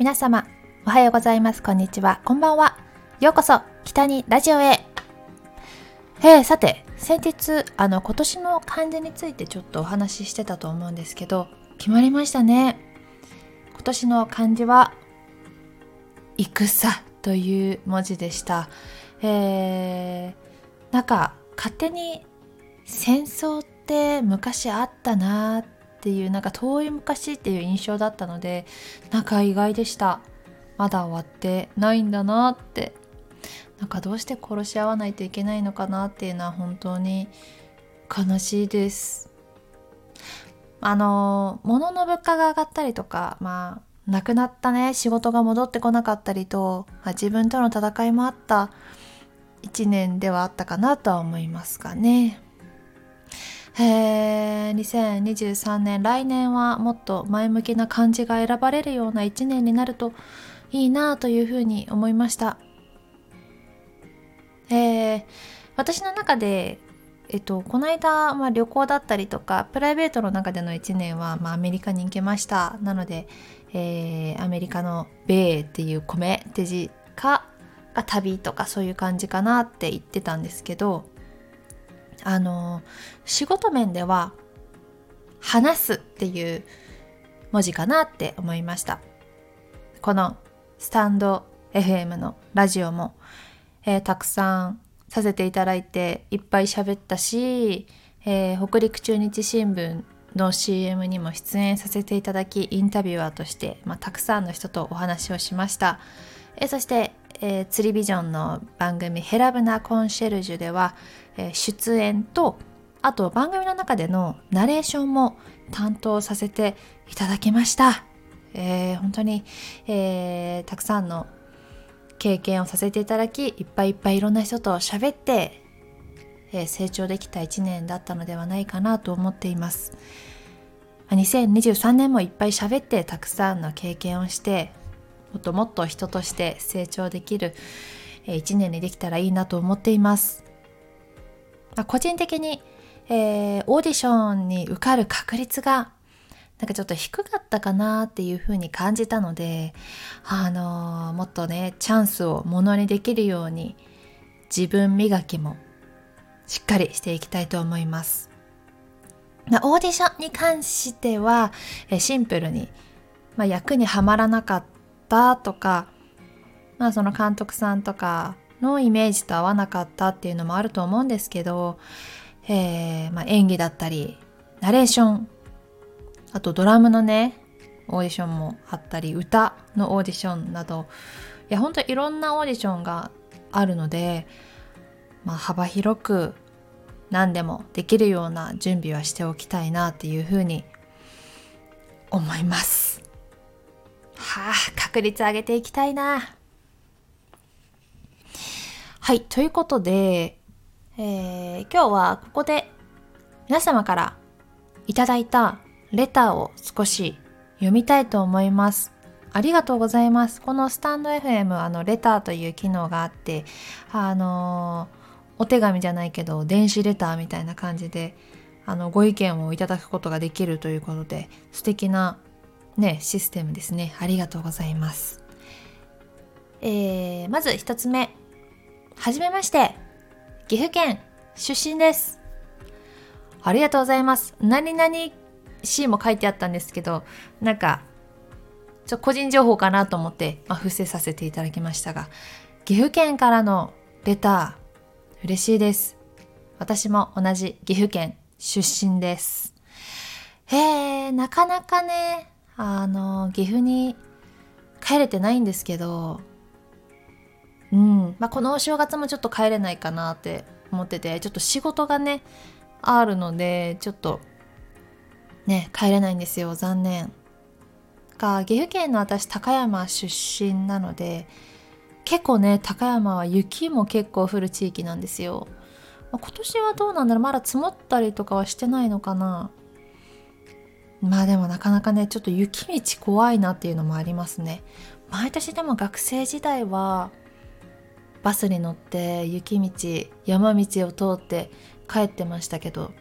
皆様、おはようございます。こんにちは。こんばんは。ようこそ、北にラジオへ。えー、さて、先日、あの、今年の漢字についてちょっとお話ししてたと思うんですけど、決まりましたね。今年の漢字は、戦という文字でした。えー、なんか、勝手に戦争って昔あったなーってっていうなんか遠い昔っていう印象だったのでなんか意外でした。まだ終わってないんだなって。なんかどうして殺し合わないといけないのかなっていうのは本当に悲しいです。あの物の物価が上がったりとかまあ亡くなったね仕事が戻ってこなかったりと、まあ、自分との戦いもあった1年ではあったかなとは思いますがね。え、2023年来年はもっと前向きな漢字が選ばれるような1年になるといいなというふうに思いました、え、私の中でえっと、この間、まあ、旅行だったりとかプライベートの中での1年は、まあ、アメリカに行けました。なので、えー、アメリカの「米」っていう米って字かが旅とかそういう感じかなって言ってたんですけどあの仕事面では話すっていう文字かなって思いました。このスタンド FM のラジオも、えー、たくさんさせていただいていっぱい喋ったし、えー、北陸中日新聞の CM にも出演させていただきインタビュアーとして、まあ、たくさんの人とお話をしました、えー、そして、えー、釣りビジョンの番組「ヘラブナコンシェルジュ」では、え出演とあと番組の中でのナレーションも担当させていただきました、えー、本当に、えー、たくさんの経験をさせていただきいっぱいいっぱいいろんな人と喋って、えー、成長できた1年だったのではないかなと思っています。2023年もいっぱい喋ってたくさんの経験をしてもっともっと人として成長できる1年にできたらいいなと思っています。個人的に、えー、オーディションに受かる確率がなんかちょっと低かったかなっていうふうに感じたので、あのー、もっとねチャンスをものにできるように自分磨きもしっかりしていきたいと思います。オーディションに関しては、えシンプルに、まあ、役にはまらなかったとか、まあ、その監督さんとかのイメージと合わなかったっていうのもあると思うんですけど、えーまあ、演技だったりナレーションあとドラムのねオーディションもあったり歌のオーディションなどいや本当いろんなオーディションがあるので、まあ、幅広く何でもできるような準備はしておきたいなっていうふうに思います。はあ確率上げていきたいな。はい、ということで、えー、今日はここで皆様からいただいたレターを少し読みたいと思います。ありがとうございます。このスタンド FM、あの、レターという機能があって、あのー、お手紙じゃないけど、電子レターみたいな感じで、あの、ご意見をいただくことができるということで、素敵なね、システムですね。ありがとうございます。えー、まず一つ目。はじめまして。岐阜県出身です。ありがとうございます。何々 C も書いてあったんですけど、なんか、ちょ個人情報かなと思って、まあ、伏せさせていただきましたが、岐阜県からのレター、嬉しいです。私も同じ岐阜県出身です。へえ、なかなかね、あの、岐阜に帰れてないんですけど、うん。まあ、このお正月もちょっと帰れないかなって思っててちょっと仕事がねあるのでちょっとね帰れないんですよ残念。か岐阜県の私高山出身なので結構ね高山は雪も結構降る地域なんですよ、まあ、今年はどうなんだろうまだ積もったりとかはしてないのかな。まあでもなかなかねちょっと雪道怖いなっていうのもありますね。毎年でも学生時代はバスに乗って雪道山道を通って帰ってましたけど。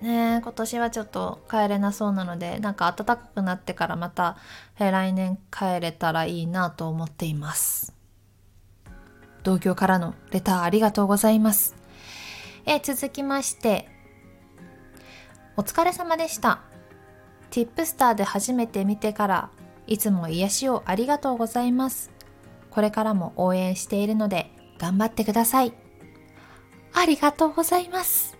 ね今年はちょっと帰れなそうなのでなんか暖かくなってからまた、来年帰れたらいいなと思っています。同居からのレターありがとうございます。え続きまして。お疲れ様でした。ティップスターで初めて見てからいつも癒しをありがとうございます。これからも応援しているので頑張ってくださいありがとうございます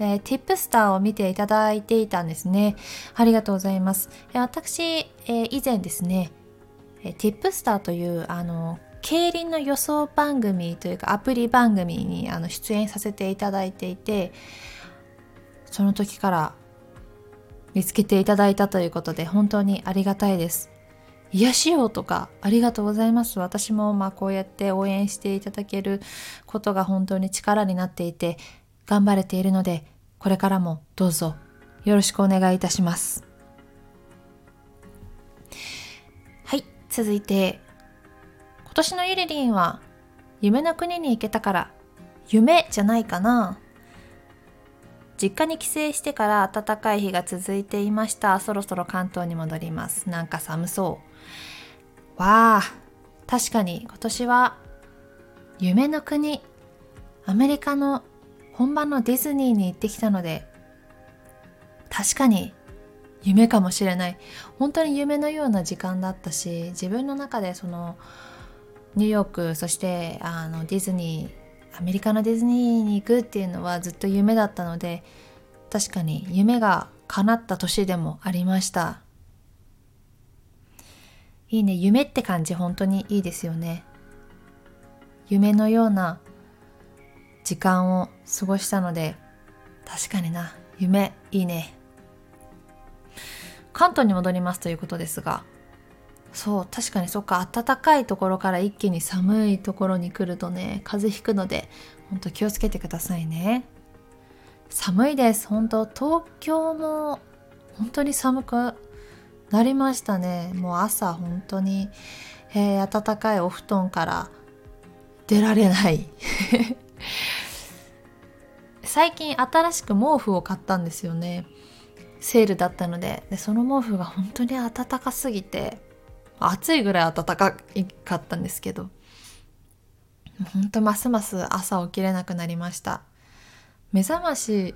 えー、ティップスターを見ていただいていたんですね。ありがとうございます。えー、私、えー、以前ですね、えティップスターというあの競輪の予想番組というかアプリ番組にあの出演させていただいていてその時から見つけていただいたということで本当にありがたいです癒しようとかありがとうございます私もまあこうやって応援していただけることが本当に力になっていて頑張れているので、これからもどうぞよろしくお願いいたします。はい、続いて、今年のゆりりんは夢の国に行けたから夢じゃないかな実家に帰省してから暖かい日が続いていました。そろそろ関東に戻ります。なんか寒そう。わあ、確かに今年は夢の国、アメリカの本場のディズニーに行ってきたので確かに夢かもしれない本当に夢のような時間だったし自分の中でそのニューヨークそしてあのディズニーアメリカのディズニーに行くっていうのはずっと夢だったので確かに夢が叶った年でもありました。いいね。夢って感じ本当にいいですよね。夢のような時間を過ごしたので確かにな。夢いいね。関東に戻りますということですがそう確かにそっか暖かいところから一気に寒いところに来るとね風邪ひくので本当気をつけてくださいね。寒いです本当。東京も本当に寒くなりましたね。もう朝本当に、えー、暖かいお布団から出られない。最近新しく毛布を買ったんですよね。セールだったので。でその毛布が本当に暖かすぎて暑いぐらい暖かかったんですけど本当ますます朝起きれなくなりました。目覚まし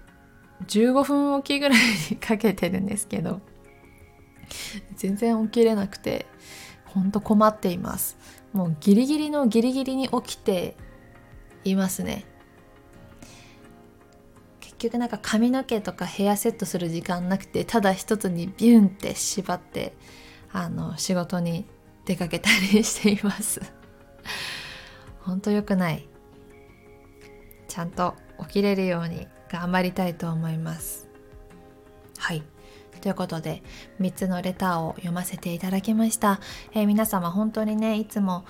15分おきぐらいにかけてるんですけど全然起きれなくてほんと困っています。もうギリギリのギリギリに起きていますね。結局なんか髪の毛とかヘアセットする時間なくてただ一つにビュンって縛ってあの仕事に出かけたりしています。ほんと良くない。ちゃんと起きれるように頑張りたいと思います。はい。ということで3つのレターを読ませていただきました、えー、皆様本当にねいつも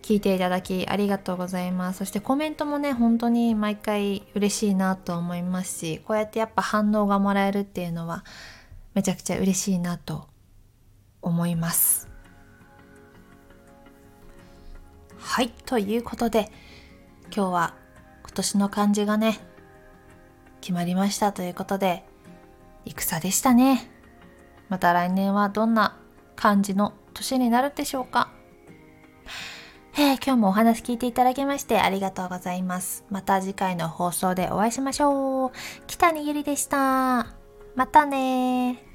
聞いていただきありがとうございます。そしてコメントもね、本当に毎回嬉しいなと思いますし、こうやってやっぱ反応がもらえるっていうのはめちゃくちゃ嬉しいなと思います。はい、ということで今日は今年の漢字がね、決まりましたということで、戦でしたね。また来年はどんな漢字の年になるでしょうかえー、今日もお話聞いていただきましてありがとうございます。また次回の放送でお会いしましょう。北にゆりでした。またね